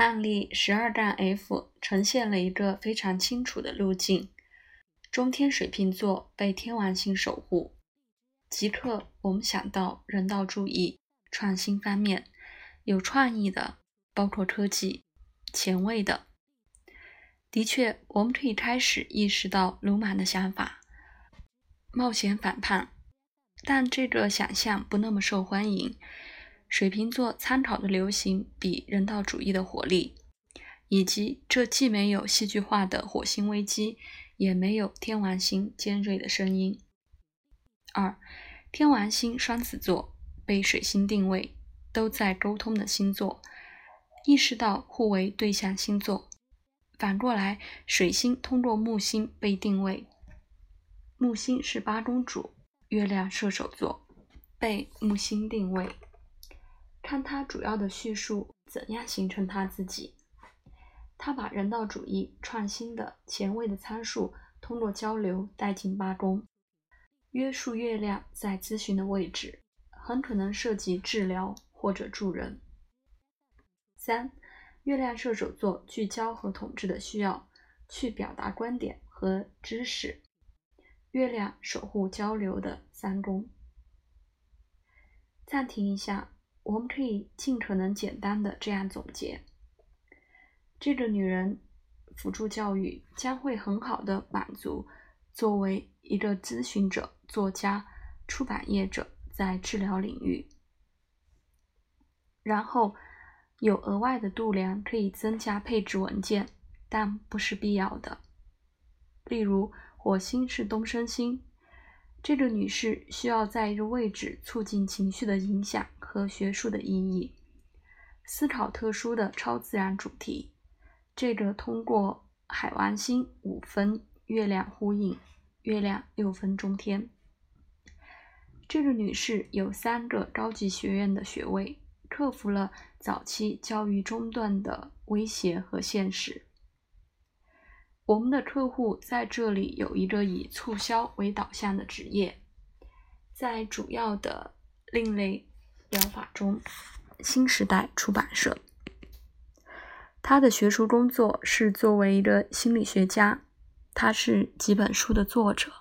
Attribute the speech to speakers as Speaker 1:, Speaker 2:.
Speaker 1: 案例十二杠 F 呈现了一个非常清楚的路径：中天水瓶座被天王星守护，即刻我们想到人道主义、创新方面，有创意的，包括科技、前卫的。的确，我们可以开始意识到鲁莽的想法，冒险反叛，但这个想象不那么受欢迎。水瓶座参考的流行比人道主义的活力，以及这既没有戏剧化的火星危机，也没有天王星尖锐的声音。二，天王星双子座被水星定位，都在沟通的星座，意识到互为对象星座。反过来，水星通过木星被定位，木星是八公主，月亮射手座被木星定位。看他主要的叙述怎样形成他自己。他把人道主义、创新的、前卫的参数通过交流带进八宫，约束月亮在咨询的位置，很可能涉及治疗或者助人。三，月亮射手座聚焦和统治的需要，去表达观点和知识。月亮守护交流的三宫。暂停一下。我们可以尽可能简单的这样总结：这个女人辅助教育将会很好的满足作为一个咨询者、作家、出版业者在治疗领域。然后有额外的度量可以增加配置文件，但不是必要的。例如，火星是东升星。这个女士需要在一个位置促进情绪的影响和学术的意义，思考特殊的超自然主题。这个通过海王星五分月亮呼应，月亮六分中天。这个女士有三个高级学院的学位，克服了早期教育中断的威胁和现实。我们的客户在这里有一个以促销为导向的职业，在主要的另类疗法中，新时代出版社。他的学术工作是作为一个心理学家，他是几本书的作者。